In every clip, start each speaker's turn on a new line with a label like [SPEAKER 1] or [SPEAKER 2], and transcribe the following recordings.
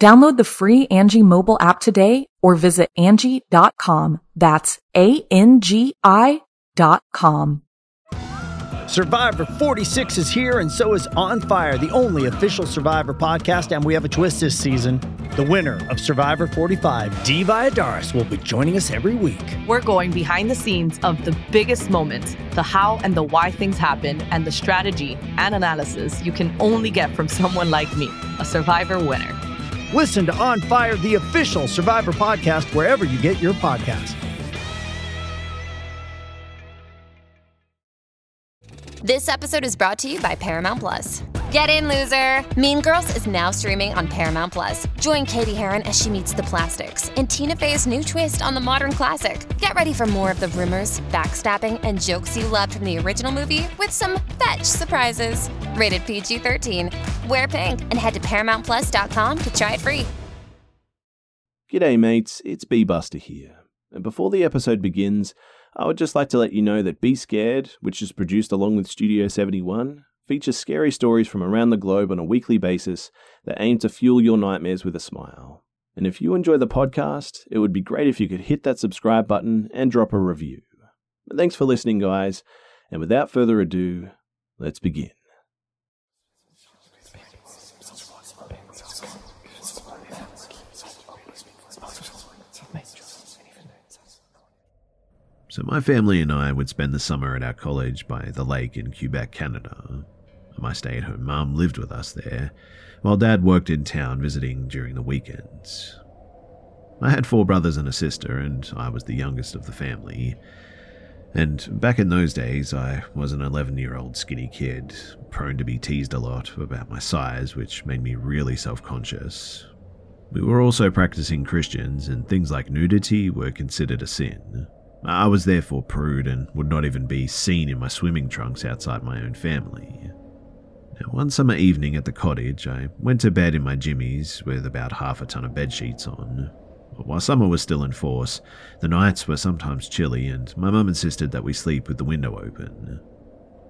[SPEAKER 1] Download the free Angie mobile app today or visit Angie.com. That's A-N-G-I dot com.
[SPEAKER 2] Survivor 46 is here, and so is On Fire, the only official Survivor podcast. And we have a twist this season. The winner of Survivor 45, Dee Valladares, will be joining us every week.
[SPEAKER 3] We're going behind the scenes of the biggest moments, the how and the why things happen, and the strategy and analysis you can only get from someone like me, a Survivor winner.
[SPEAKER 2] Listen to On Fire, the official Survivor podcast, wherever you get your podcasts.
[SPEAKER 4] This episode is brought to you by Paramount Plus. Get in, loser! Mean Girls is now streaming on Paramount Plus. Join Cady Heron as she meets the plastics in Tina Fey's new twist on the modern classic. Get ready for more of the rumors, backstabbing, and jokes you loved from the original movie with some fetch surprises. Rated PG 13. Wear pink and head to ParamountPlus.com to try it free.
[SPEAKER 5] G'day, mates. It's Be Busta here. And before the episode begins, I would just like to let you know that Be Scared, which is produced along with Studio 71, features scary stories from around the globe on a weekly basis that aim to fuel your nightmares with a smile. And if you enjoy the podcast, it would be great if you could hit that subscribe button and drop a review. But thanks for listening, guys, and without further ado, let's begin. So, my family and I would spend the summer at our college by the lake in Quebec, Canada. My stay at home mum lived with us there, while dad worked in town visiting during the weekends. I had four brothers and a sister, and I was the youngest of the family. And back in those days, I was an 11 year old skinny kid, prone to be teased a lot about my size, which made me really self conscious. We were also practicing Christians, and things like nudity were considered a sin. I was therefore prude and would not even be seen in my swimming trunks outside my own family. Now, one summer evening at the cottage, I went to bed in my jimmies with about half a ton of bed sheets on. While summer was still in force, the nights were sometimes chilly, and my mum insisted that we sleep with the window open.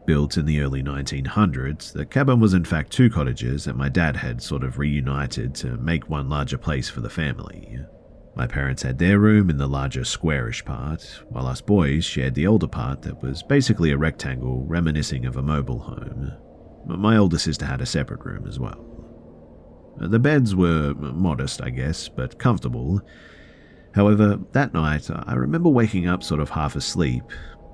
[SPEAKER 5] Built in the early 1900s, the cabin was in fact two cottages that my dad had sort of reunited to make one larger place for the family. My parents had their room in the larger squarish part, while us boys shared the older part that was basically a rectangle reminiscing of a mobile home. My older sister had a separate room as well. The beds were modest, I guess, but comfortable. However, that night I remember waking up sort of half asleep,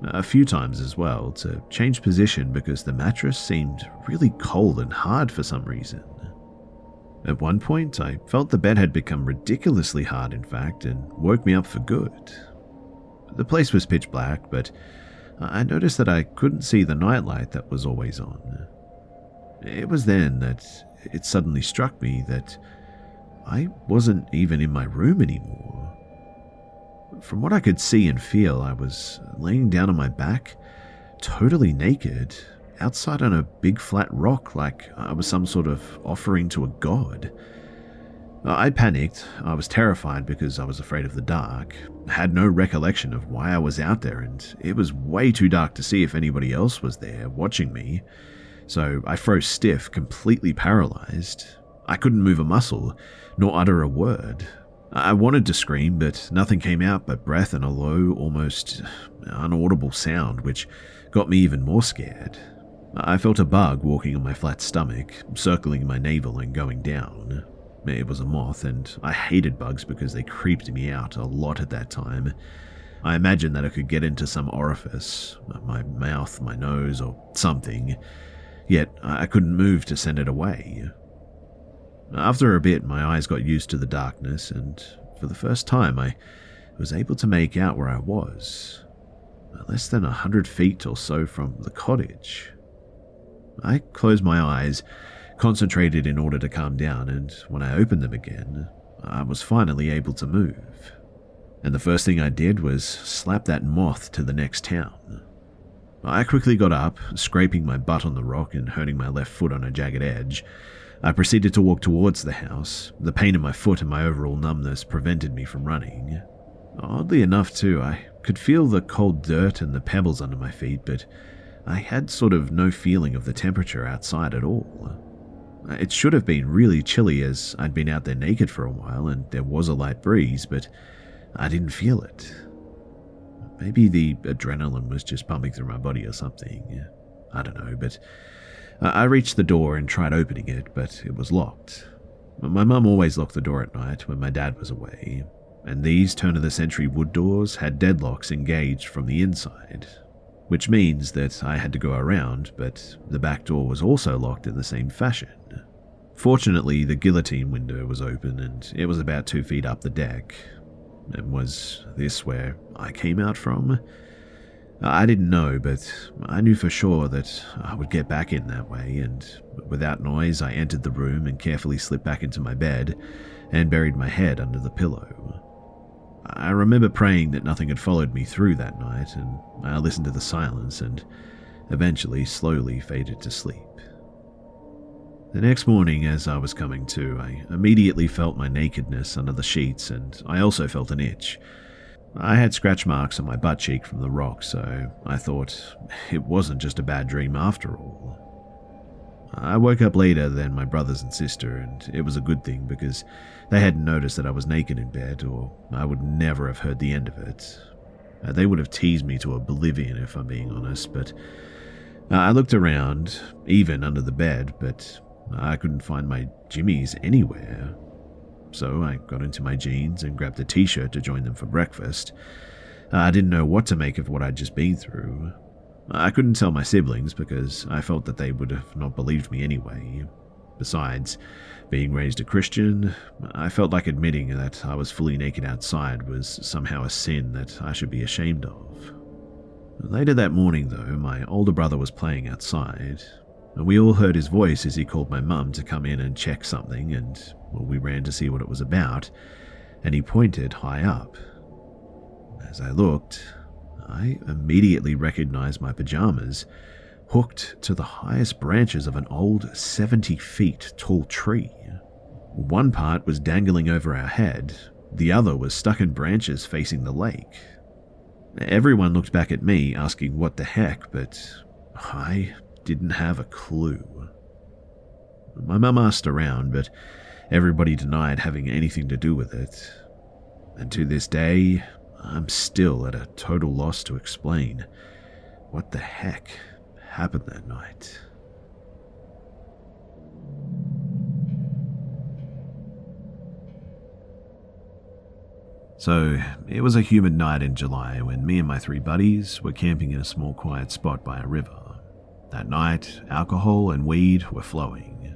[SPEAKER 5] a few times as well, to change position because the mattress seemed really cold and hard for some reason. At one point, I felt the bed had become ridiculously hard, in fact, and woke me up for good. The place was pitch black, but I noticed that I couldn't see the nightlight that was always on. It was then that it suddenly struck me that I wasn't even in my room anymore. From what I could see and feel, I was laying down on my back, totally naked, outside on a big flat rock like I was some sort of offering to a god. I panicked. I was terrified because I was afraid of the dark. Had no recollection of why I was out there, and it was way too dark to see if anybody else was there watching me. So I froze stiff, completely paralyzed. I couldn't move a muscle, nor utter a word. I wanted to scream, but nothing came out but breath and a low, almost unaudible sound, which got me even more scared. I felt a bug walking on my flat stomach, circling my navel and going down. It was a moth, and I hated bugs because they creeped me out a lot at that time. I imagined that I could get into some orifice, my mouth, my nose, or something, yet uh, I couldn't move to send it away. After a bit, my eyes got used to the darkness, and for the first time, I was able to make out where I was. Uh, less than a hundred feet or so from the cottage. I closed my eyes, concentrated in order to calm down, and when I opened them again, I was finally able to move. And the first thing I did was slap that moth to the next town. I quickly got up, scraping my butt on the rock and hurting my left foot on a jagged edge. I proceeded to walk towards the house. The pain in my foot and my overall numbness prevented me from running. Oddly enough, too, I could feel the cold dirt and the pebbles under my feet, but I had sort of no feeling of the temperature outside at all. It should have been really chilly as I'd been out there naked for a while and there was a light breeze, but I didn't feel it. Maybe the adrenaline was just pumping through my body or something. I don't know, but I reached the door and tried opening it, but it was locked. My mum always locked the door at night when my dad was away, and these turn of the century wood doors had deadlocks engaged from the inside, which means that I had to go around, but the back door was also locked in the same fashion. Fortunately, the guillotine window was open and it was about two feet up the deck. And was this where I came out from? I didn't know, but I knew for sure that I would get back in that way, and without noise, I entered the room and carefully slipped back into my bed and buried my head under the pillow. I remember praying that nothing had followed me through that night, and I listened to the silence and eventually slowly faded to sleep. The next morning, as I was coming to, I immediately felt my nakedness under the sheets, and I also felt an itch. I had scratch marks on my butt cheek from the rock, so I thought it wasn't just a bad dream after all. I woke up later than my brothers and sister, and it was a good thing because they hadn't noticed that I was naked in bed, or I would never have heard the end of it. Uh, they would have teased me to oblivion if I'm being honest, but uh, I looked around, even under the bed, but I couldn't find my jimmies anywhere. So I got into my jeans and grabbed a t shirt to join them for breakfast. I didn't know what to make of what I'd just been through. I couldn't tell my siblings because I felt that they would have not believed me anyway. Besides, being raised a Christian, I felt like admitting that I was fully naked outside was somehow a sin that I should be ashamed of. Later that morning, though, my older brother was playing outside. We all heard his voice as he called my mum to come in and check something, and well, we ran to see what it was about, and he pointed high up. As I looked, I immediately recognized my pajamas hooked to the highest branches of an old 70 feet tall tree. One part was dangling over our head, the other was stuck in branches facing the lake. Everyone looked back at me, asking what the heck, but I didn't have a clue. My mum asked around, but everybody denied having anything to do with it. And to this day, I'm still at a total loss to explain what the heck happened that night. So, it was a humid night in July when me and my three buddies were camping in a small quiet spot by a river. That night, alcohol and weed were flowing.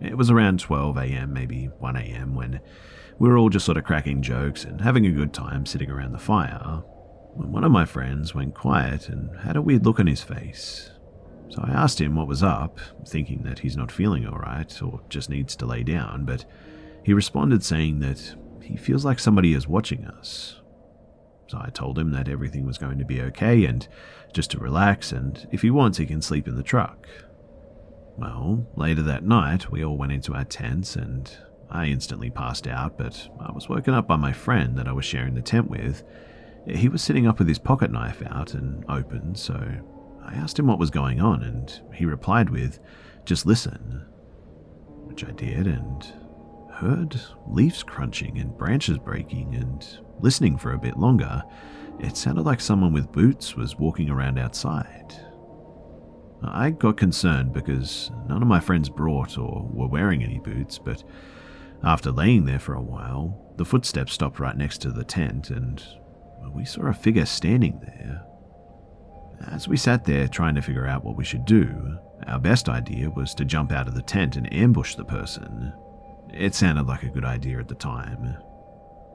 [SPEAKER 5] It was around 12 am, maybe 1 am, when we were all just sort of cracking jokes and having a good time sitting around the fire when one of my friends went quiet and had a weird look on his face. So I asked him what was up, thinking that he's not feeling alright or just needs to lay down, but he responded saying that he feels like somebody is watching us. So I told him that everything was going to be okay and just to relax, and if he wants, he can sleep in the truck. Well, later that night, we all went into our tents and I instantly passed out, but I was woken up by my friend that I was sharing the tent with. He was sitting up with his pocket knife out and open, so I asked him what was going on, and he replied with, Just listen. Which I did, and heard leaves crunching and branches breaking, and listening for a bit longer, it sounded like someone with boots was walking around outside. I got concerned because none of my friends brought or were wearing any boots, but after laying there for a while, the footsteps stopped right next to the tent, and we saw a figure standing there. As we sat there trying to figure out what we should do, our best idea was to jump out of the tent and ambush the person. It sounded like a good idea at the time.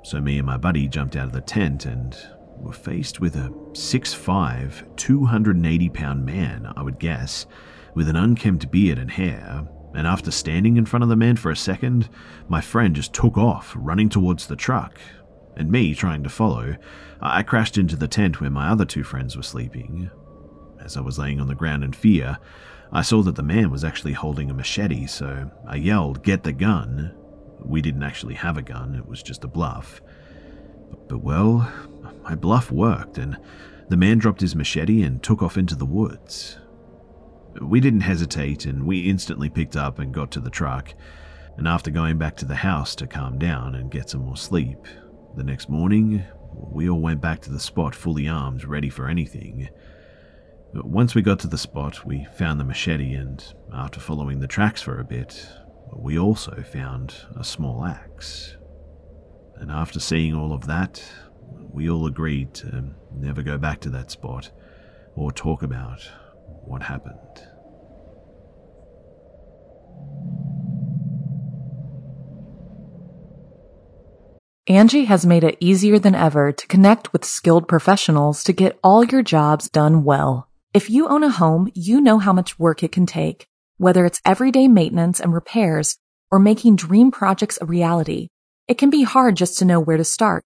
[SPEAKER 5] So me and my buddy jumped out of the tent and were faced with a 6'5, 280 pound man, I would guess, with an unkempt beard and hair. And after standing in front of the man for a second, my friend just took off, running towards the truck. And me, trying to follow, I crashed into the tent where my other two friends were sleeping. As I was laying on the ground in fear, I saw that the man was actually holding a machete, so I yelled, Get the gun. We didn't actually have a gun, it was just a bluff. But, well, my bluff worked, and the man dropped his machete and took off into the woods. We didn't hesitate, and we instantly picked up and got to the truck. And after going back to the house to calm down and get some more sleep, the next morning, we all went back to the spot fully armed, ready for anything. Once we got to the spot, we found the machete, and after following the tracks for a bit, we also found a small axe. And after seeing all of that, we all agreed to never go back to that spot or talk about what happened.
[SPEAKER 1] Angie has made it easier than ever to connect with skilled professionals to get all your jobs done well. If you own a home, you know how much work it can take, whether it's everyday maintenance and repairs or making dream projects a reality. It can be hard just to know where to start,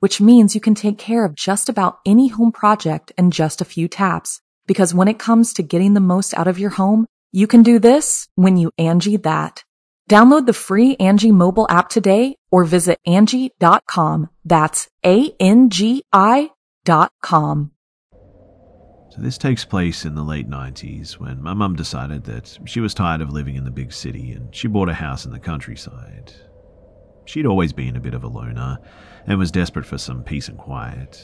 [SPEAKER 1] which means you can take care of just about any home project in just a few taps. Because when it comes to getting the most out of your home, you can do this when you Angie that. Download the free Angie mobile app today or visit Angie.com. That's A-N-G-I dot com.
[SPEAKER 5] So this takes place in the late 90s when my mum decided that she was tired of living in the big city and she bought a house in the countryside. She'd always been a bit of a loner and was desperate for some peace and quiet,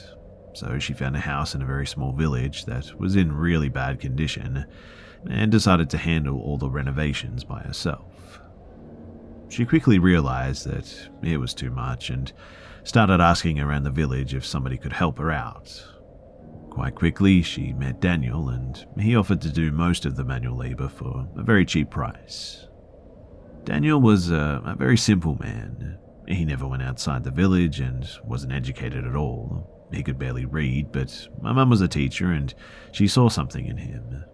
[SPEAKER 5] so she found a house in a very small village that was in really bad condition and decided to handle all the renovations by herself. She quickly realized that it was too much and started asking around the village if somebody could help her out, Quite quickly, she met Daniel, and he offered to do most of the manual labor for a very cheap price. Daniel was a, a, very simple man. He never went outside the village and wasn't educated at all. He could barely read, but my mum was a teacher and she saw something in him.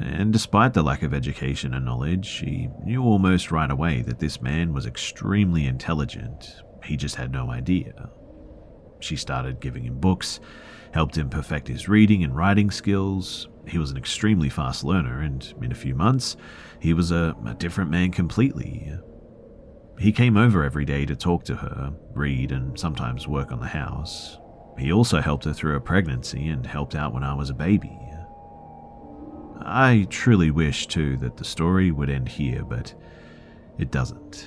[SPEAKER 5] And despite the lack of education and knowledge, she knew almost right away that this man was extremely intelligent. He just had no idea. She started giving him books helped him perfect his reading and writing skills. He was an extremely fast learner, and in a few months, he was a, a different man completely. He came over every day to talk to her, read, and sometimes work on the house. He also helped her through her pregnancy and helped out when I was a baby. I truly wish, too, that the story would end here, but it doesn't.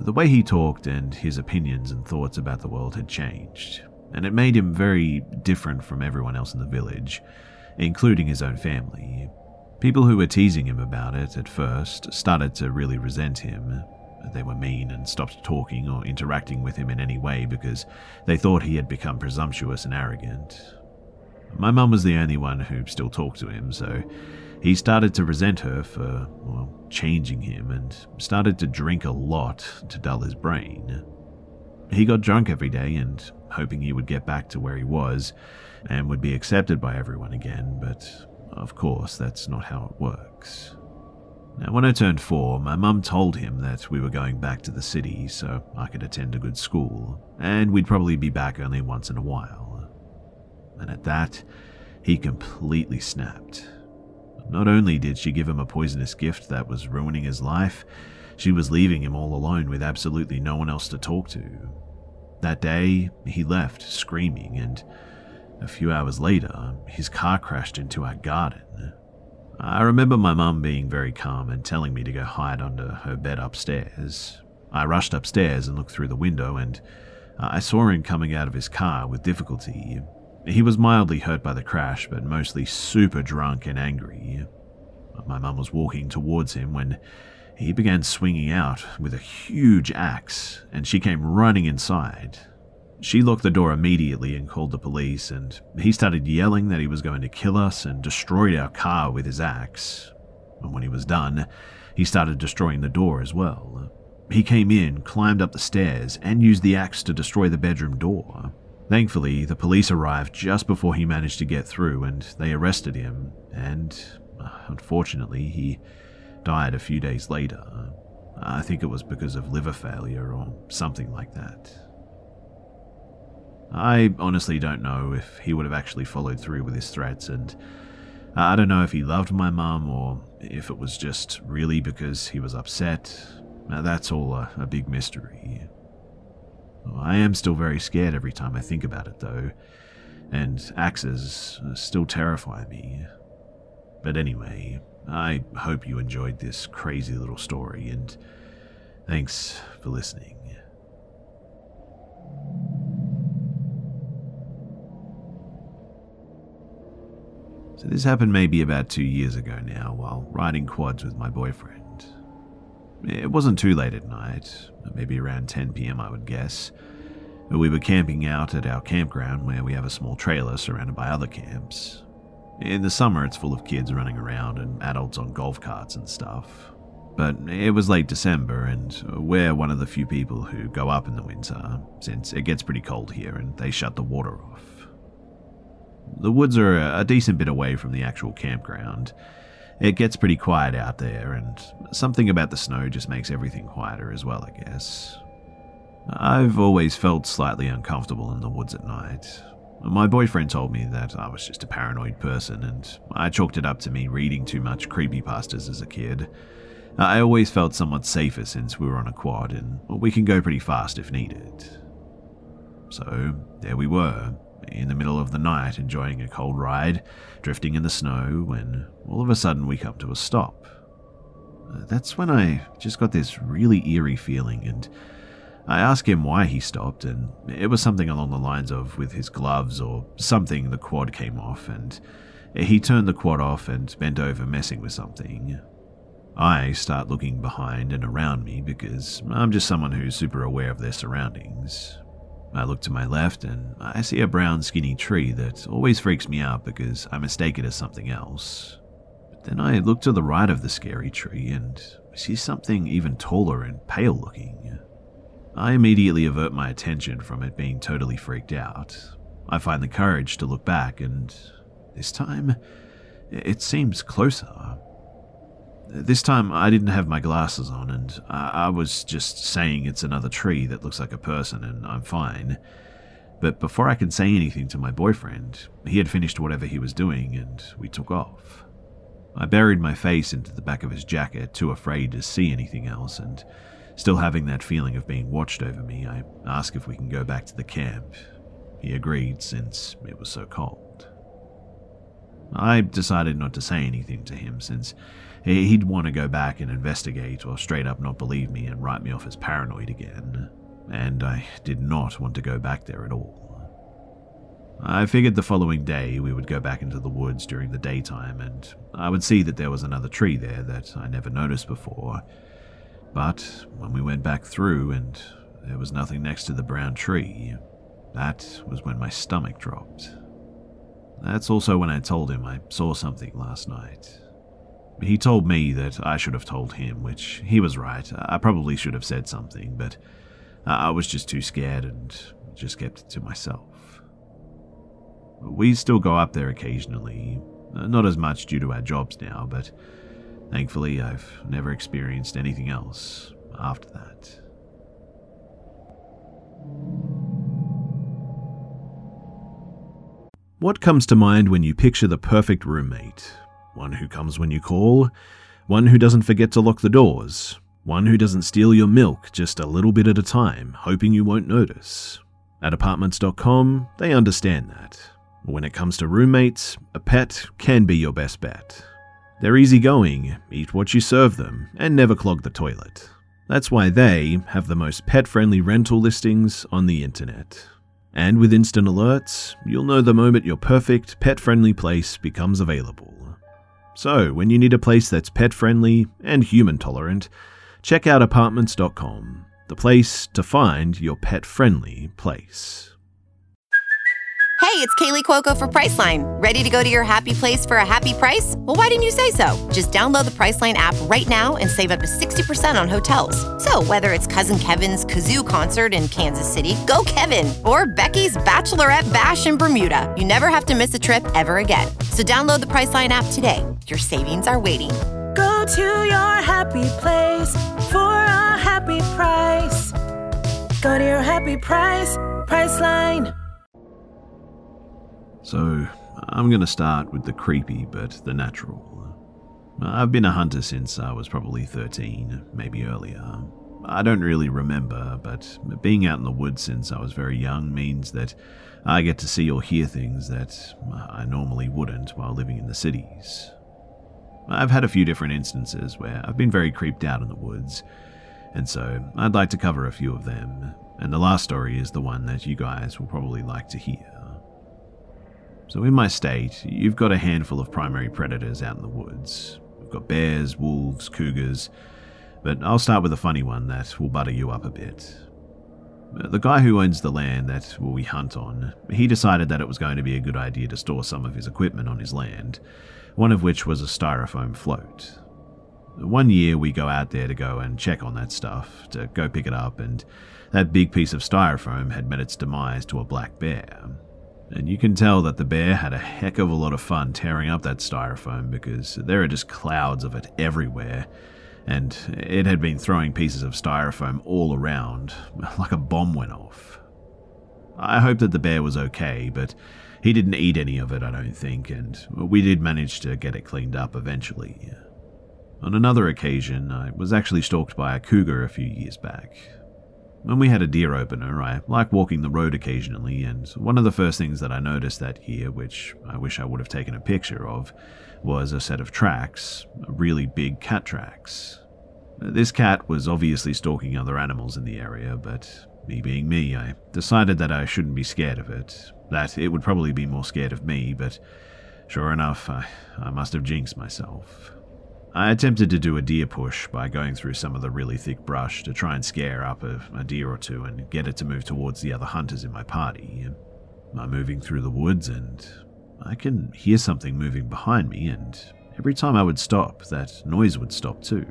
[SPEAKER 5] The way he talked and his opinions and thoughts about the world had changed and it made him very different from everyone else in the village, including his own family. People who were teasing him about it at first started to really resent him. They were mean and stopped talking or interacting with him in any way because they thought he had become presumptuous and arrogant. My mum was the only one who still talked to him, so he started to resent her for, well, changing him and started to drink a lot to dull his brain. He got drunk every day and hoping he would get back to where he was and would be accepted by everyone again, but of course, that's not how it works. Now, when I turned four, my mum told him that we were going back to the city so I could attend a good school, and we'd probably be back only once in a while. And at that, he completely snapped. Not only did she give him a poisonous gift that was ruining his life, she was leaving him all alone with absolutely no one else to talk to. That day, he left screaming, and A few hours later, his car crashed into our garden. I remember my mum being very calm and telling me to go hide under her bed upstairs. I rushed upstairs and looked through the window, and I saw him coming out of his car with difficulty. He was mildly hurt by the crash, but mostly super drunk and angry. My mum was walking towards him when he began swinging out with a huge axe, and she came running inside. She locked the door immediately and called the police, and he started yelling that he was going to kill us and destroyed our car with his axe. And when he was done, he started destroying the door as well. He came in, climbed up the stairs, and used the axe to destroy the bedroom door. Thankfully, the police arrived just before he managed to get through and they arrested him, and uh, unfortunately, he died a few days later. I think it was because of liver failure or something like that. I honestly don't know if he would have actually followed through with his threats, and I don't know if he loved my mum or if it was just really because he was upset. That's all a, a big mystery. I am still very scared every time I think about it, though, and axes still terrify me. But anyway, I hope you enjoyed this crazy little story, and thanks for listening. This happened maybe about two years ago now while riding quads with my boyfriend. It wasn't too late at night, maybe around 10 pm, I would guess. We were camping out at our campground where we have a small trailer surrounded by other camps. In the summer, it's full of kids running around and adults on golf carts and stuff. But it was late December, and we're one of the few people who go up in the winter, since it gets pretty cold here and they shut the water off. The woods are a decent bit away from the actual campground. It gets pretty quiet out there, and something about the snow just makes everything quieter as well, I guess. I've always felt slightly uncomfortable in the woods at night. My boyfriend told me that I was just a paranoid person, and I chalked it up to me reading too much creepypastas as a kid. I always felt somewhat safer since we were on a quad, and we can go pretty fast if needed. So, there we were, in the middle of the night enjoying a cold ride, drifting in the snow, when all of a sudden we come to a stop. Uh, that's when I just got this really eerie feeling, and I asked him why he stopped, and it was something along the lines of with his gloves or something, the quad came off, and he turned the quad off and bent over messing with something. I start looking behind and around me because I'm just someone who's super aware of their surroundings. I look to my left and I see a brown skinny tree that always freaks me out because I mistake it as something else. But then I look to the right of the scary tree and see something even taller and pale looking. I immediately avert my attention from it being totally freaked out. I find the courage to look back and this time it seems closer. This time I didn't have my glasses on, and I, was just saying it's another tree that looks like a person and I'm fine. But before I could say anything to my boyfriend, he had finished whatever he was doing and we took off. I buried my face into the back of his jacket, too afraid to see anything else, and still having that feeling of being watched over me, I asked if we can go back to the camp. He agreed since it was so cold. I decided not to say anything to him since He'd want to go back and investigate, or straight up not believe me and write me off as paranoid again. And I did not want to go back there at all. I figured the following day we would go back into the woods during the daytime and I would see that there was another tree there that I never noticed before. But when we went back through and there was nothing next to the brown tree, that was when my stomach dropped. That's also when I told him I saw something last night. He told me that I should have told him, which he was right. I probably should have said something, but I was just too scared and just kept it to myself. We still go up there occasionally, not as much due to our jobs now, but thankfully I've never experienced anything else after that. What comes to mind when you picture the perfect roommate? One who comes when you call, one who doesn't forget to lock the doors, one who doesn't steal your milk just a little bit at a time, hoping you won't notice. At apartments.com, they understand that. When it comes to roommates, a pet can be your best bet. They're easygoing, eat what you serve them, and never clog the toilet. That's why they have the most pet friendly rental listings on the internet. And with instant alerts, you'll know the moment your perfect pet friendly place becomes available. So, when you need a place that's pet friendly and human tolerant, check out apartments.com, the place to find your pet friendly place.
[SPEAKER 6] Hey, it's Kaley Cuoco for Priceline. Ready to go to your happy place for a happy price? Well, why didn't you say so? Just download the Priceline app right now and save up to 60% on hotels. So, whether it's Cousin Kevin's Kazoo concert in Kansas City, go Kevin, or Becky's Bachelorette Bash in Bermuda, you never have to miss a trip ever again. So, download the Priceline app today. Your savings are waiting.
[SPEAKER 7] Go to your happy place for a happy price. Go to your happy price, Priceline.
[SPEAKER 5] So, I'm going to start with the creepy but the natural. I've been a hunter since I was probably 13, maybe earlier. I don't really remember, but being out in the woods since I was very young means that I get to see or hear things that I normally wouldn't while living in the cities. I've had a few different instances where I've been very creeped out in the woods, and so I'd like to cover a few of them, and the last story is the one that you guys will probably like to hear. So, in my state, you've got a handful of primary predators out in the woods. We've got bears, wolves, cougars, but I'll start with a funny one that will butter you up a bit. Uh, the guy who owns the land that we hunt on, he decided that it was going to be a good idea to store some of his equipment on his land, one of which was a styrofoam float. One year we go out there to go and check on that stuff, to go pick it up, and that big piece of styrofoam had met its demise to a black bear and you can tell that the bear had a heck of a lot of fun tearing up that styrofoam because there are just clouds of it everywhere, and it had been throwing pieces of styrofoam all around, like a bomb went off. I hope that the bear was okay, but he didn't eat any of it, I don't think, and we did manage to get it cleaned up eventually. On another occasion, I was actually stalked by a cougar a few years back. When we had a deer opener, I like walking the road occasionally, and one of the first things that I noticed that year, which I wish I would have taken a picture of, was a set of tracks, really big cat tracks. This cat was obviously stalking other animals in the area, but me being me, I decided that I shouldn't be scared of it, that it would probably be more scared of me, but sure enough, I, I must have jinxed myself. I attempted to do a deer push by going through some of the really thick brush to try and scare up a, a, deer or two and get it to move towards the other hunters in my party. I'm moving through the woods and I can hear something moving behind me, and every time I would stop, that noise would stop too.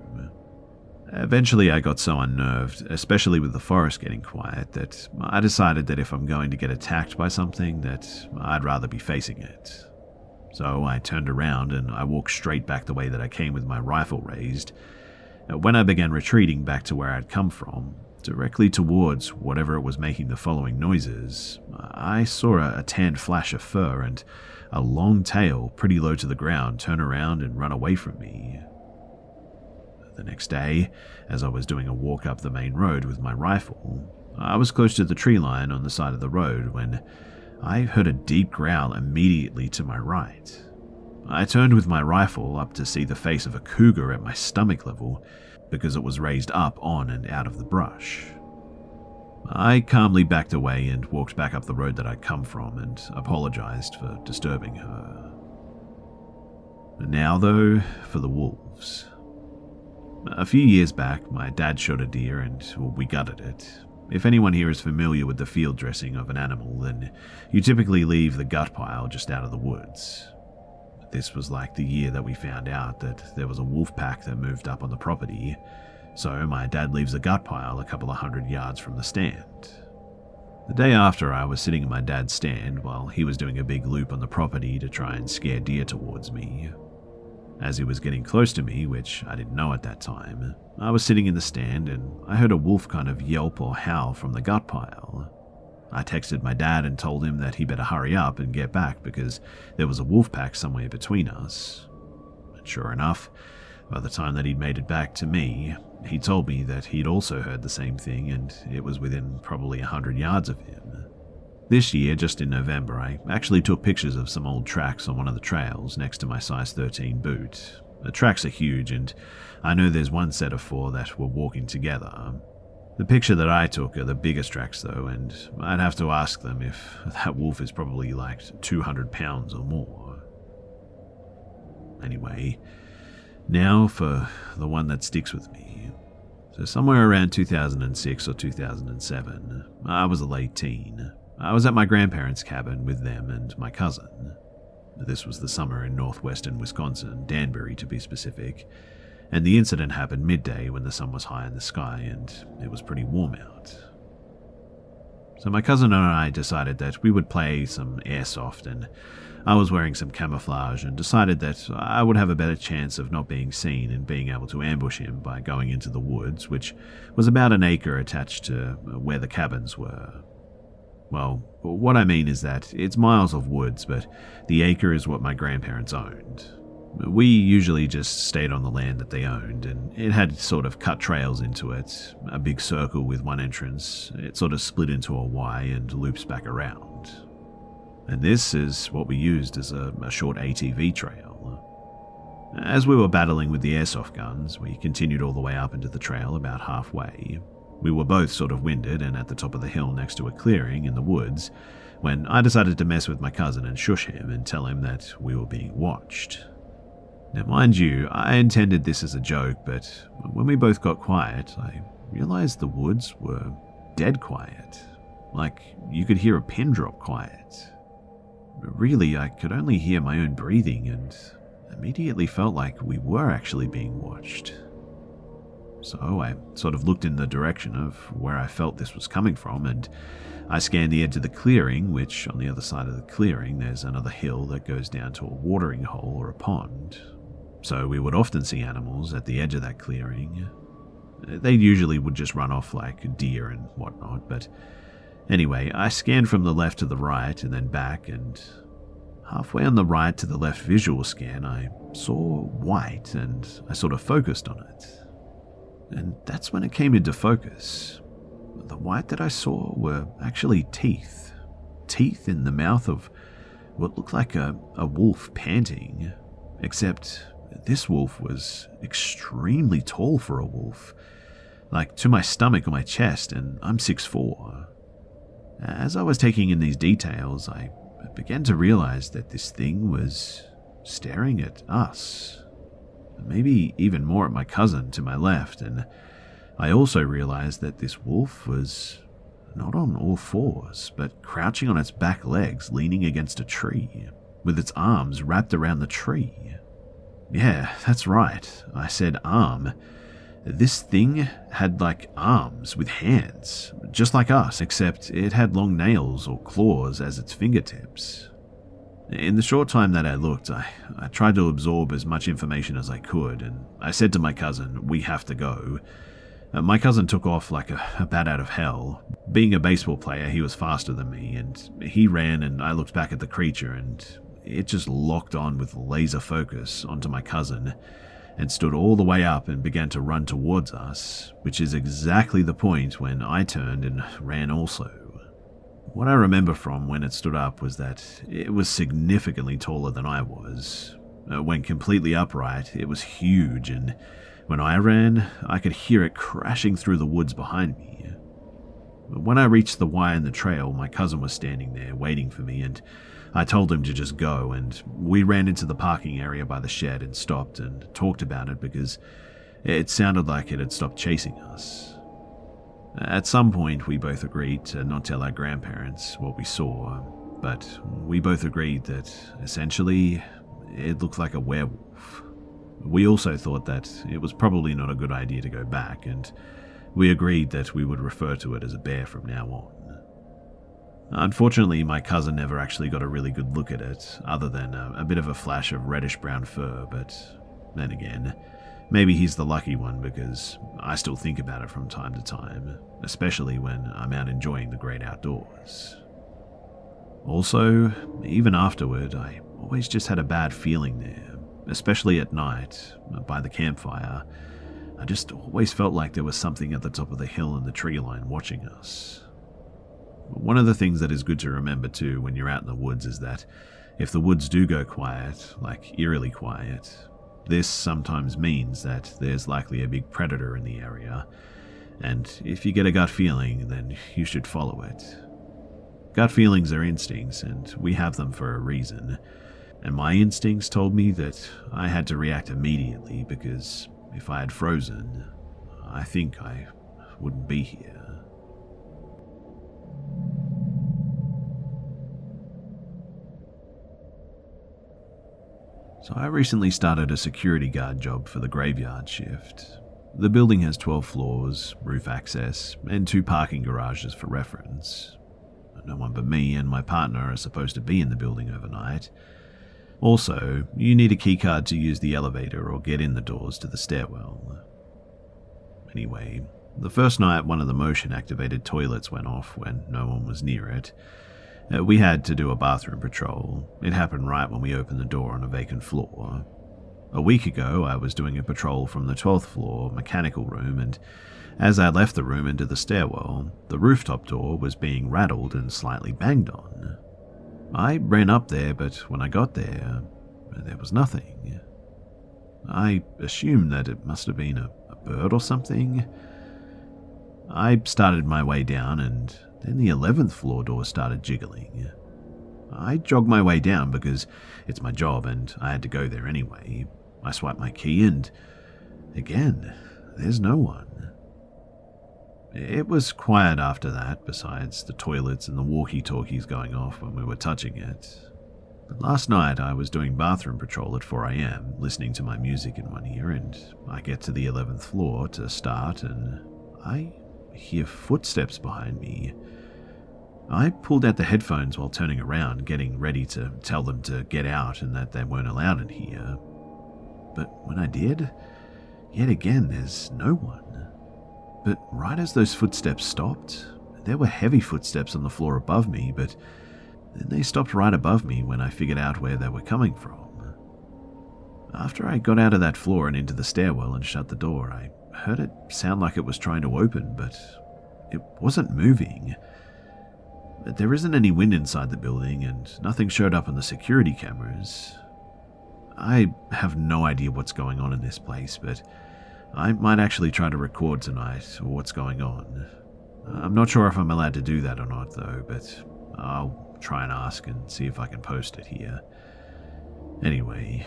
[SPEAKER 5] Eventually, I got so unnerved, especially with the forest getting quiet, that I decided that if I'm going to get attacked by something, that I'd rather be facing it. So I turned around and I walked straight back the way that I came with my rifle raised. Uh, when I began retreating back to where I'd come from, directly towards whatever it was making the following noises, I saw a, a tanned flash of fur and a long tail pretty low to the ground turn around and run away from me. The next day, as I was doing a walk up the main road with my rifle, I was close to the tree line on the side of the road when I heard a deep growl immediately to my right. I turned with my rifle up to see the face of a cougar at my stomach level because it was raised up on and out of the brush. I calmly backed away and walked back up the road that I'd come from and apologized for disturbing her. Now, though, for the wolves. A few years back, my dad shot a deer and we gutted it, if anyone here is familiar with the field dressing of an animal, then you typically leave the gut pile just out of the woods. This was like the year that we found out that there was a wolf pack that moved up on the property, so my dad leaves the gut pile a couple of hundred yards from the stand. The day after, I was sitting in my dad's stand while he was doing a big loop on the property to try and scare deer towards me. As he was getting close to me, which I didn't know at that time, I was sitting in the stand and I heard a wolf kind of yelp or howl from the gut pile. I texted my dad and told him that he better hurry up and get back because there was a wolf pack somewhere between us. And sure enough, by the time that he'd made it back to me, he told me that he'd also heard the same thing and it was within probably a hundred yards of him. This year, just in November, I actually took pictures of some old tracks on one of the trails next to my size 13 boot. The tracks are huge, and I know there's one set of four that were walking together. The picture that I took are the biggest tracks, though, and I'd have to ask them if that wolf is probably like 200 pounds or more. Anyway, now for the one that sticks with me. So, somewhere around 2006 or 2007, I was a late teen. I was at my grandparents' cabin with them and my cousin. This was the summer in northwestern Wisconsin, Danbury to be specific, and the incident happened midday when the sun was high in the sky and it was pretty warm out. So my cousin and I decided that we would play some airsoft, and I was wearing some camouflage and decided that I would have a better chance of not being seen and being able to ambush him by going into the woods, which was about an acre attached to where the cabins were. Well, what I mean is that it's miles of woods, but the acre is what my grandparents owned. We usually just stayed on the land that they owned, and it had sort of cut trails into it, a big circle with one entrance. It sort of split into a Y and loops back around. And this is what we used as a, a short ATV trail. As we were battling with the airsoft guns, we continued all the way up into the trail about halfway, we were both sort of winded and at the top of the hill next to a clearing in the woods when I decided to mess with my cousin and shush him and tell him that we were being watched. Now, mind you, I intended this as a joke, but when we both got quiet, I realized the woods were dead quiet. Like you could hear a pin drop quiet. Really, I could only hear my own breathing and immediately felt like we were actually being watched. So I sort of looked in the direction of where I felt this was coming from, and I scanned the edge of the clearing, which on the other side of the clearing there's another hill that goes down to a watering hole or a pond. So we would often see animals at the edge of that clearing. They usually would just run off like deer and whatnot, but anyway, I scanned from the left to the right and then back, and halfway on the right to the left visual scan, I saw white and I sort of focused on it and that's when it came into focus. The white that I saw were actually teeth. Teeth in the mouth of what looked like a, a wolf panting, except this wolf was extremely tall for a wolf, like to my stomach or my chest, and I'm 6'4. As I was taking in these details, I began to realize that this thing was staring at us maybe even more at my cousin to my left, and I also realized that this wolf was not on all fours, but crouching on its back legs, leaning against a tree, with its arms wrapped around the tree. Yeah, that's right, I said arm. This thing had like arms with hands, just like us, except it had long nails or claws as its fingertips. In the short time that I looked, I, I tried to absorb as much information as I could, and I said to my cousin, We have to go. Uh, my cousin took off like a, a bat out of hell. Being a baseball player, he was faster than me, and he ran, and I looked back at the creature, and it just locked on with laser focus onto my cousin and stood all the way up and began to run towards us, which is exactly the point when I turned and ran also. What I remember from when it stood up was that it was significantly taller than I was. Uh, when completely upright, it was huge, and when I ran, I could hear it crashing through the woods behind me. When I reached the Y in the trail, my cousin was standing there waiting for me, and I told him to just go, and we ran into the parking area by the shed and stopped and talked about it because it sounded like it had stopped chasing us. At some point, we both agreed to not tell our grandparents what we saw, but we both agreed that essentially it looked like a werewolf. We also thought that it was probably not a good idea to go back, and we agreed that we would refer to it as a bear from now on. Unfortunately, my cousin never actually got a really good look at it, other than a, a bit of a flash of reddish brown fur, but then again, Maybe he's the lucky one because I still think about it from time to time, especially when I'm out enjoying the great outdoors. Also, even afterward, I always just had a bad feeling there, especially at night, by the campfire. I just always felt like there was something at the top of the hill in the tree line watching us. One of the things that is good to remember too when you're out in the woods is that if the woods do go quiet, like eerily quiet, this sometimes means that there's likely a big predator in the area, and if you get a gut feeling, then you should follow it. Gut feelings are instincts, and we have them for a reason. And my instincts told me that I had to react immediately because if I had frozen, I think I wouldn't be here. So I recently started a security guard job for the graveyard shift. The building has 12 floors, roof access, and two parking garages for reference. No one but me and my partner are supposed to be in the building overnight. Also, you need a keycard to use the elevator or get in the doors to the stairwell. Anyway, the first night one of the motion activated toilets went off when no one was near it, uh, we had to do a bathroom patrol. It happened right when we opened the door on a vacant floor. A week ago, I was doing a patrol from the 12th floor mechanical room, and as I left the room into the stairwell, the rooftop door was being rattled and slightly banged on. I ran up there, but when I got there, there was nothing. I assumed that it must have been a, a bird or something. I started my way down, and then the 11th floor door started jiggling. I jogged my way down because it's my job and I had to go there anyway. I swiped my key and again, there's no one. It was quiet after that, besides the toilets and the walkie talkies going off when we were touching it. But last night I was doing bathroom patrol at 4am, listening to my music in one ear, and I get to the 11th floor to start and I hear footsteps behind me. I pulled out the headphones while turning around, getting ready to tell them to get out and that they weren't allowed in here. But when I did, yet again there's no one. But right as those footsteps stopped, there were heavy footsteps on the floor above me, but then they stopped right above me when I figured out where they were coming from. After I got out of that floor and into the stairwell and shut the door, I heard it sound like it was trying to open, but it wasn't moving. There isn't any wind inside the building, and nothing showed up on the security cameras. I have no idea what's going on in this place, but I might actually try to record tonight what's going on. I'm not sure if I'm allowed to do that or not, though, but I'll try and ask and see if I can post it here. Anyway,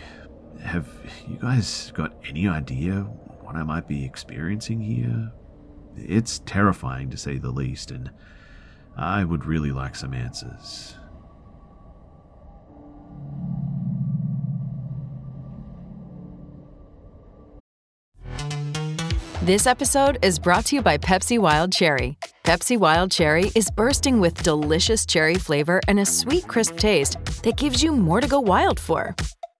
[SPEAKER 5] have you guys got any idea what I might be experiencing here? It's terrifying to say the least, and I would really like some answers.
[SPEAKER 8] This episode is brought to you by Pepsi Wild Cherry. Pepsi Wild Cherry is bursting with delicious cherry flavor and a sweet, crisp taste that gives you more to go wild for.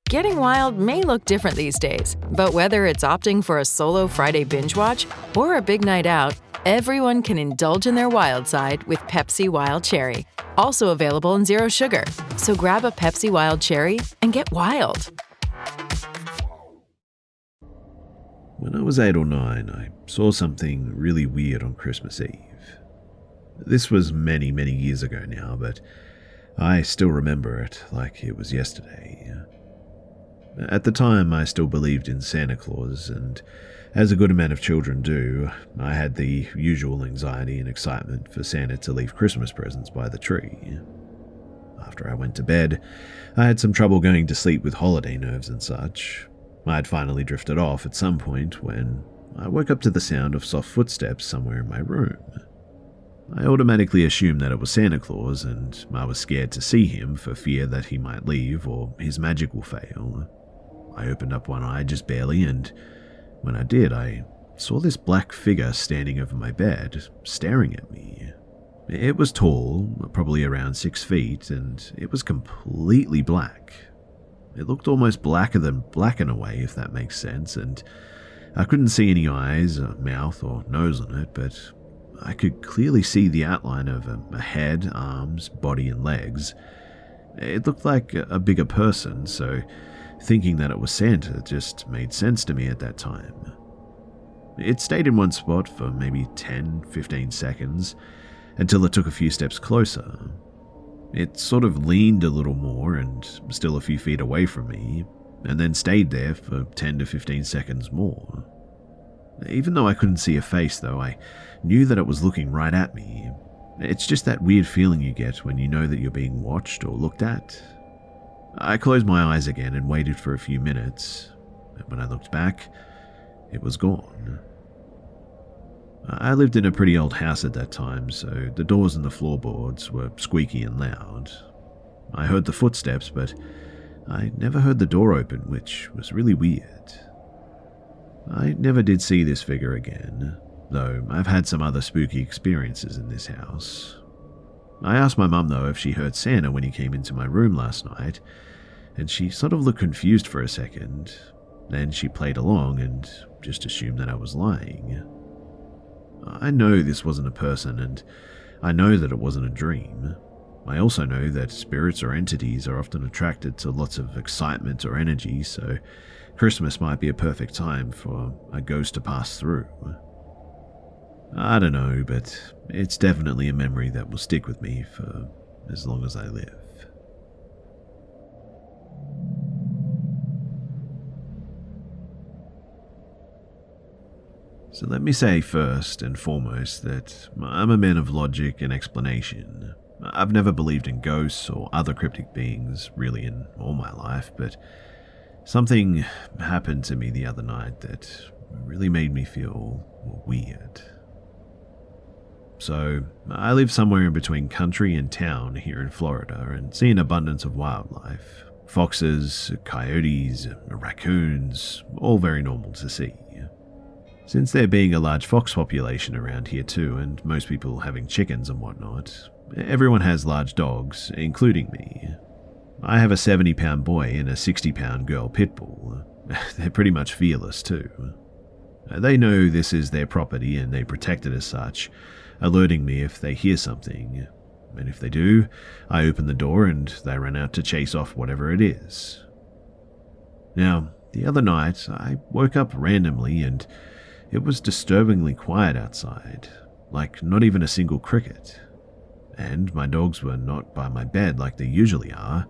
[SPEAKER 8] Getting wild may look different these days, but whether it's opting for a solo Friday binge watch or a big night out, Everyone can indulge in their wild side with Pepsi Wild Cherry, also available in Zero Sugar. So grab a Pepsi Wild Cherry and get wild.
[SPEAKER 5] When I was eight or nine, I saw something really weird on Christmas Eve. This was many, many years ago now, but I still remember it like it was yesterday. At the time, I still believed in Santa Claus, and as a good amount of children do, I had the usual anxiety and excitement for Santa to leave Christmas presents by the tree. After I went to bed, I had some trouble going to sleep with holiday nerves and such. I had finally drifted off at some point when I woke up to the sound of soft footsteps somewhere in my room. I automatically assumed that it was Santa Claus, and I was scared to see him for fear that he might leave or his magic will fail. I opened up one eye just barely, and when I did, I saw this black figure standing over my bed, staring at me. It was tall, probably around six feet, and it was completely black. It looked almost blacker than black in a way, if that makes sense, and I couldn't see any eyes, a mouth, or nose on it, but I could clearly see the outline of um, a head, arms, body, and legs. It looked like a bigger person, so Thinking that it was Santa just made sense to me at that time. It stayed in one spot for maybe 10 15 seconds, until it took a few steps closer. It sort of leaned a little more and still a few feet away from me, and then stayed there for 10 to 15 seconds more. Even though I couldn't see a face, though, I knew that it was looking right at me. It's just that weird feeling you get when you know that you're being watched or looked at. I closed my eyes again and waited for a few minutes, when I looked back, it was gone. I lived in a pretty old house at that time, so the doors and the floorboards were squeaky and loud. I heard the footsteps, but I never heard the door open, which was really weird. I never did see this figure again, though I've had some other spooky experiences in this house. I asked my mum, though, if she heard Santa when he came into my room last night, and she sort of looked confused for a second. Then she played along and just assumed that I was lying. I know this wasn't a person, and I know that it wasn't a dream. I also know that spirits or entities are often attracted to lots of excitement or energy, so Christmas might be a perfect time for a ghost to pass through. I don't know, but it's definitely a memory that will stick with me for as long as I live. So let me say first and foremost that I'm a man of logic and explanation. I've never believed in ghosts or other cryptic beings, really, in all my life, but something happened to me the other night that really made me feel weird. So, I live somewhere in between country and town here in Florida and see an abundance of wildlife foxes, coyotes, raccoons, all very normal to see. Since there being a large fox population around here too, and most people having chickens and whatnot, everyone has large dogs, including me. I have a 70 pound boy and a 60 pound girl pit bull. They're pretty much fearless too. They know this is their property and they protect it as such, alerting me if they hear something. And if they do, I open the door and they run out to chase off whatever it is. Now, the other night, I woke up randomly and it was disturbingly quiet outside, like not even a single cricket. And my dogs were not by my bed like they usually are.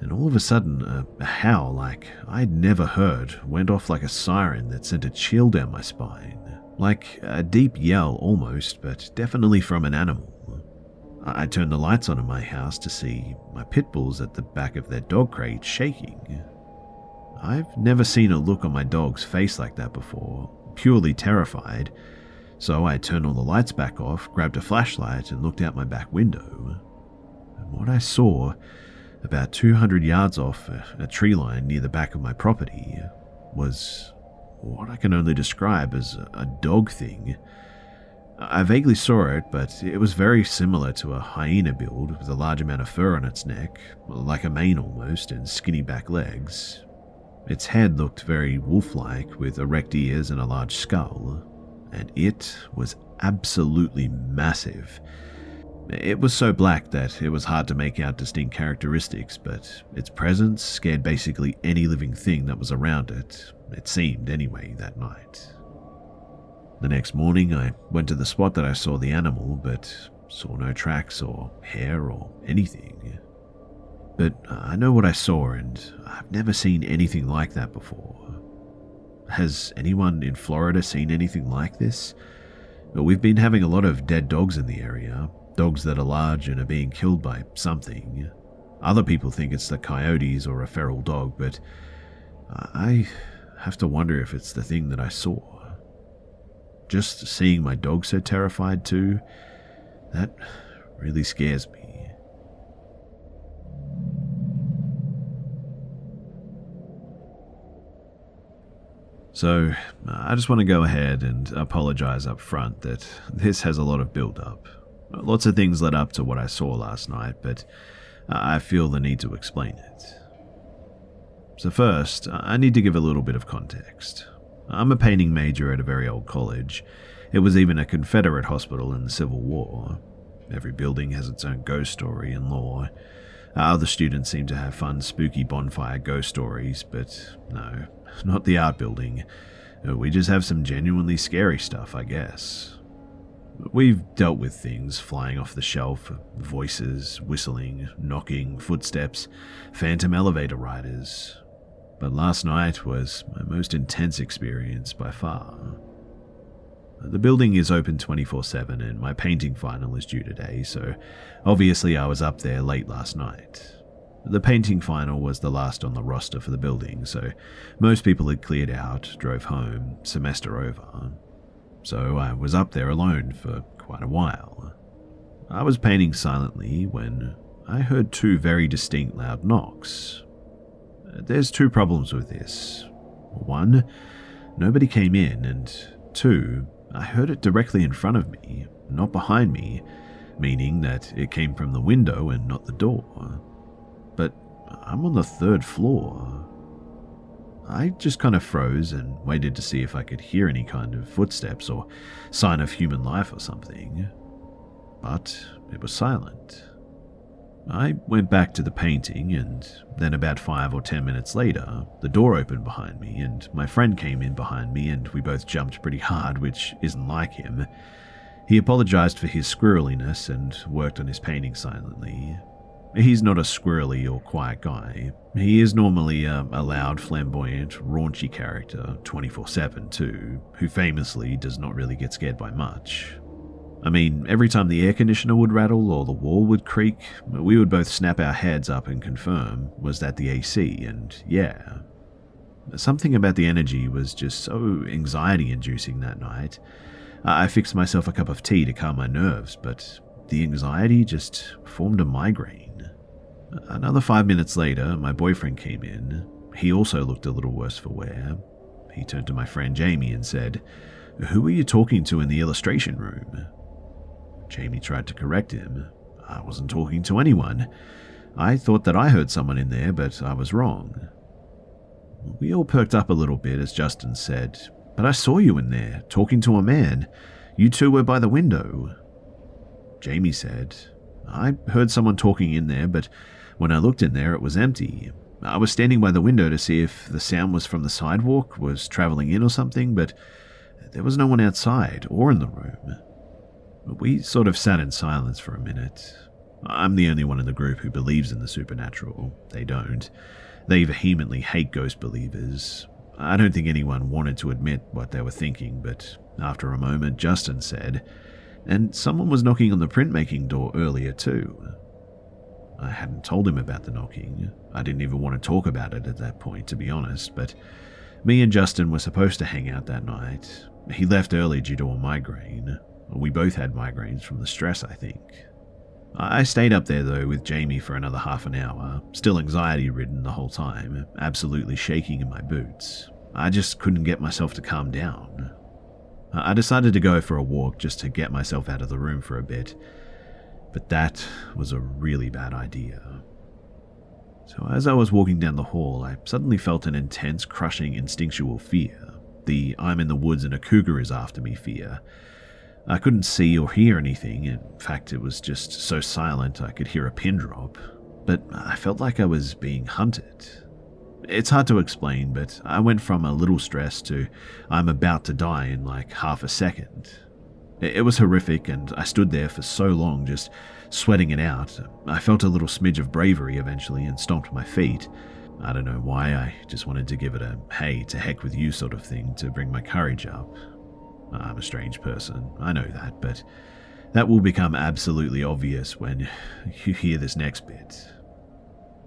[SPEAKER 5] And all of a sudden, a, howl like I'd never heard went off like a siren that sent a chill down my spine. Like a deep yell almost, but definitely from an animal. I turned the lights on in my house to see my pit bulls at the back of their dog crate shaking. I've never seen a look on my dog's face like that before, purely terrified, so I turned all the lights back off, grabbed a flashlight, and looked out my back window. And what I saw, about 200 yards off a tree line near the back of my property, was what I can only describe as a dog thing. I vaguely saw it, but it was very similar to a hyena build with a large amount of fur on its neck, like a mane almost, and skinny back legs. Its head looked very wolf like, with erect ears and a large skull, and it was absolutely massive. It was so black that it was hard to make out distinct characteristics, but its presence scared basically any living thing that was around it, it seemed anyway, that night. The next morning, I went to the spot that I saw the animal, but saw no tracks or hair or anything. But I know what I saw, and I've never seen anything like that before. Has anyone in Florida seen anything like this? We've been having a lot of dead dogs in the area, dogs that are large and are being killed by something. Other people think it's the coyotes or a feral dog, but I have to wonder if it's the thing that I saw. Just seeing my dog so terrified too, that really scares me. So, uh, I just want to go ahead and apologize up front that this has a lot of build up. Lots of things led up to what I saw last night, but I feel the need to explain it. So, first, I need to give a little bit of context. I'm a painting major at a very old college. It was even a Confederate hospital in the Civil War. Every building has its own ghost story and lore. Other students seem to have fun, spooky bonfire ghost stories, but no, not the art building. We just have some genuinely scary stuff, I guess. We've dealt with things flying off the shelf, voices, whistling, knocking, footsteps, phantom elevator riders. But last night was my most intense experience by far. The building is open 24 7, and my painting final is due today, so obviously I was up there late last night. The painting final was the last on the roster for the building, so most people had cleared out, drove home, semester over. So I was up there alone for quite a while. I was painting silently when I heard two very distinct loud knocks. There's two problems with this. One, nobody came in, and two, I heard it directly in front of me, not behind me, meaning that it came from the window and not the door. But I'm on the third floor. I just kind of froze and waited to see if I could hear any kind of footsteps or sign of human life or something. But it was silent. I went back to the painting, and then about five or ten minutes later, the door opened behind me, and my friend came in behind me, and we both jumped pretty hard, which isn't like him. He apologized for his squirreliness and worked on his painting silently. He's not a squirrely or quiet guy. He is normally a, a loud, flamboyant, raunchy character, 24 7 too, who famously does not really get scared by much. I mean, every time the air conditioner would rattle or the wall would creak, we would both snap our heads up and confirm was that the AC, and yeah. Something about the energy was just so anxiety inducing that night. I fixed myself a cup of tea to calm my nerves, but the anxiety just formed a migraine. Another five minutes later, my boyfriend came in. He also looked a little worse for wear. He turned to my friend Jamie and said, Who were you talking to in the illustration room? Jamie tried to correct him. I wasn't talking to anyone. I thought that I heard someone in there, but I was wrong. We all perked up a little bit as Justin said, But I saw you in there, talking to a man. You two were by the window. Jamie said, I heard someone talking in there, but when I looked in there, it was empty. I was standing by the window to see if the sound was from the sidewalk, was traveling in or something, but there was no one outside or in the room. We sort of sat in silence for a minute. I'm the only one in the group who believes in the supernatural. They don't. They vehemently hate ghost believers. I don't think anyone wanted to admit what they were thinking, but after a moment, Justin said, and someone was knocking on the printmaking door earlier too. I hadn't told him about the knocking. I didn't even want to talk about it at that point, to be honest, but me and Justin were supposed to hang out that night. He left early due to a migraine. We both had migraines from the stress, I think. I stayed up there though with Jamie for another half an hour, still anxiety ridden the whole time, absolutely shaking in my boots. I just couldn't get myself to calm down. I decided to go for a walk just to get myself out of the room for a bit, but that was a really bad idea. So, as I was walking down the hall, I suddenly felt an intense, crushing, instinctual fear the I'm in the woods and a cougar is after me fear I couldn't see or hear anything. In fact, it was just so silent I could hear a pin drop. But I felt like I was being hunted. It's hard to explain, but I went from a little stress to I'm about to die in like half a second. It was horrific, and I stood there for so long just sweating it out. I felt a little smidge of bravery eventually and stomped my feet. I don't know why, I just wanted to give it a hey, to heck with you sort of thing to bring my courage up. I'm a strange person, I know that, but that will become absolutely obvious when you hear this next bit.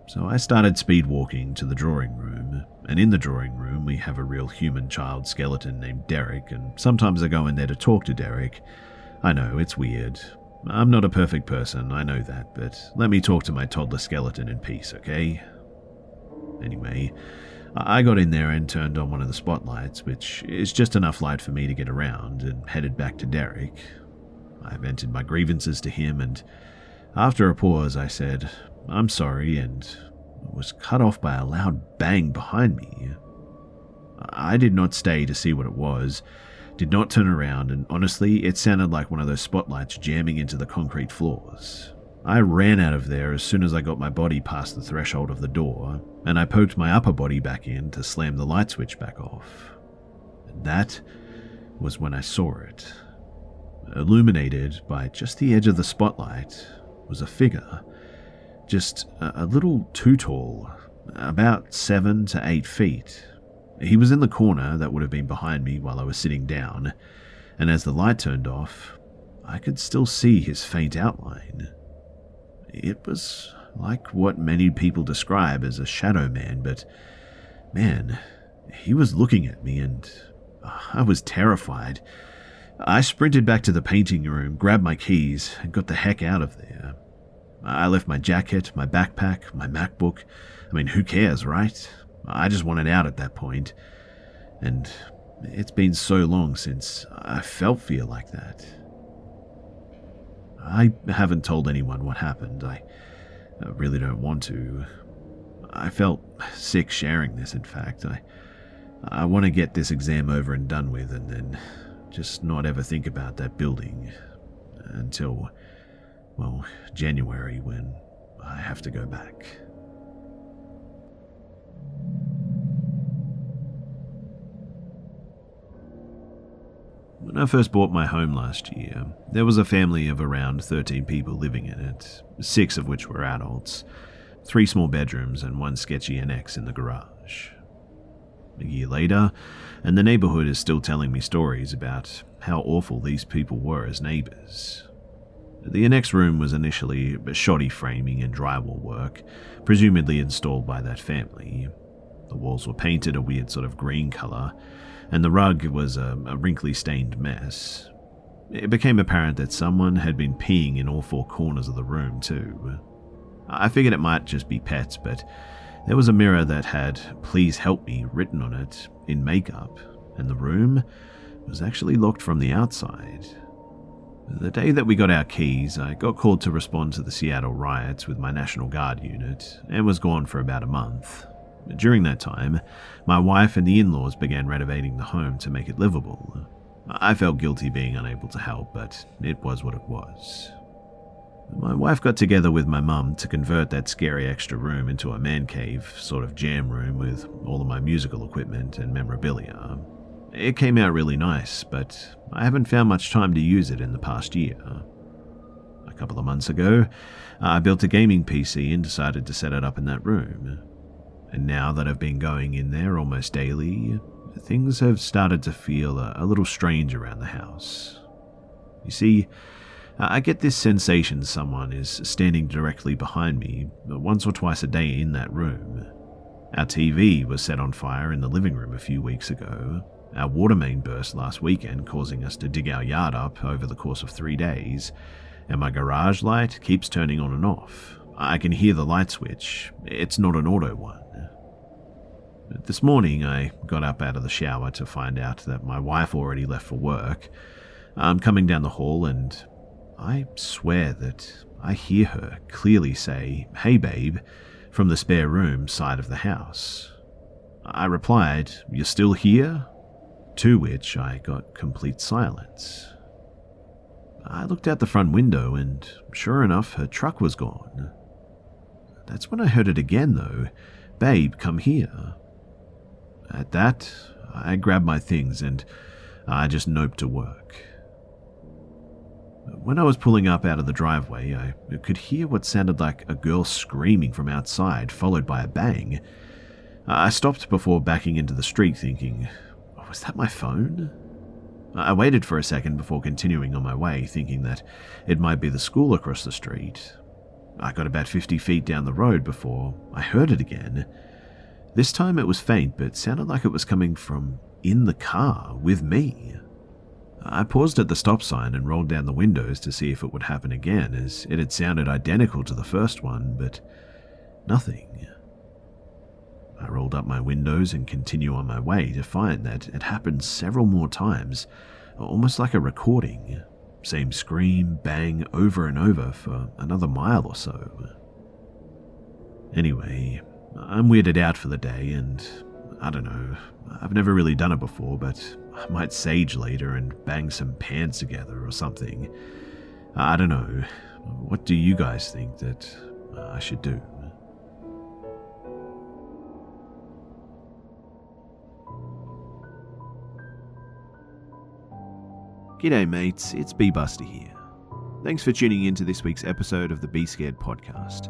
[SPEAKER 5] So I started speed walking to the drawing room, and in the drawing room we have a real human child skeleton named Derek, and sometimes I go in there to talk to Derek. I know, it's weird. I'm not a perfect person, I know that, but let me talk to my toddler skeleton in peace, okay? Anyway, I got in there and turned on one of the spotlights, which is just enough light for me to get around, and headed back to Derek. I vented my grievances to him, and after a pause, I said, I'm sorry, and was cut off by a loud bang behind me. I did not stay to see what it was, did not turn around, and honestly, it sounded like one of those spotlights jamming into the concrete floors. I ran out of there as soon as I got my body past the threshold of the door, and I poked my upper body back in to slam the light switch back off. And that was when I saw it. Illuminated by just the edge of the spotlight was a figure, just a, little too tall, about seven to eight feet. He was in the corner that would have been behind me while I was sitting down, and as the light turned off, I could still see his faint outline. It was like what many people describe as a shadow man, but man, he was looking at me and uh, I was terrified. I sprinted back to the painting room, grabbed my keys, and got the heck out of there. I left my jacket, my backpack, my MacBook. I mean, who cares, right? I just wanted out at that point. And it's been so long since I felt fear like that. I haven't told anyone what happened. I uh, really don't want to. I felt sick sharing this, in fact. I, I want to get this exam over and done with and then just not ever think about that building until, well, January when I have to go back. When I first bought my home last year, there was a family of around 13 people living in it, six of which were adults, three small bedrooms, and one sketchy annex in the garage. A year later, and the neighborhood is still telling me stories about how awful these people were as neighbors. The annex room was initially shoddy framing and drywall work, presumably installed by that family. The walls were painted a weird sort of green color, and the rug was a, a wrinkly stained mess. It became apparent that someone had been peeing in all four corners of the room, too. I figured it might just be pets, but there was a mirror that had Please Help Me written on it in makeup, and the room was actually locked from the outside. The day that we got our keys, I got called to respond to the Seattle riots with my National Guard unit and was gone for about a month. During that time, my wife and the in laws began renovating the home to make it livable. I felt guilty being unable to help, but it was what it was. My wife got together with my mum to convert that scary extra room into a man cave sort of jam room with all of my musical equipment and memorabilia. It came out really nice, but I haven't found much time to use it in the past year. A couple of months ago, I built a gaming PC and decided to set it up in that room. And now that I've been going in there almost daily, things have started to feel a, a little strange around the house. You see, I get this sensation someone is standing directly behind me uh, once or twice a day in that room. Our TV was set on fire in the living room a few weeks ago. Our water main burst last weekend, causing us to dig our yard up over the course of three days. And my garage light keeps turning on and off. I can hear the light switch. It's not an auto one. This morning, I got up out of the shower to find out that my wife already left for work. I'm coming down the hall, and I swear that I hear her clearly say, Hey, babe, from the spare room side of the house. I replied, You're still here? To which I got complete silence. I looked out the front window, and sure enough, her truck was gone. That's when I heard it again, though. Babe, come here. At that, I grabbed my things and I just noped to work. When I was pulling up out of the driveway, I could hear what sounded like a girl screaming from outside, followed by a bang. I stopped before backing into the street, thinking, was that my phone? I waited for a second before continuing on my way, thinking that it might be the school across the street. I got about 50 feet down the road before I heard it again. This time it was faint, but sounded like it was coming from in the car with me. I paused at the stop sign and rolled down the windows to see if it would happen again, as it had sounded identical to the first one, but nothing. I rolled up my windows and continued on my way to find that it happened several more times, almost like a recording. Same scream, bang, over and over for another mile or so. Anyway, I'm weirded out for the day, and I don't know. I've never really done it before, but I might sage later and bang some pans together or something. I don't know. What do you guys think that I should do? G'day, mates, it's Be Busta here. Thanks for tuning in to this week's episode of the Be Scared podcast.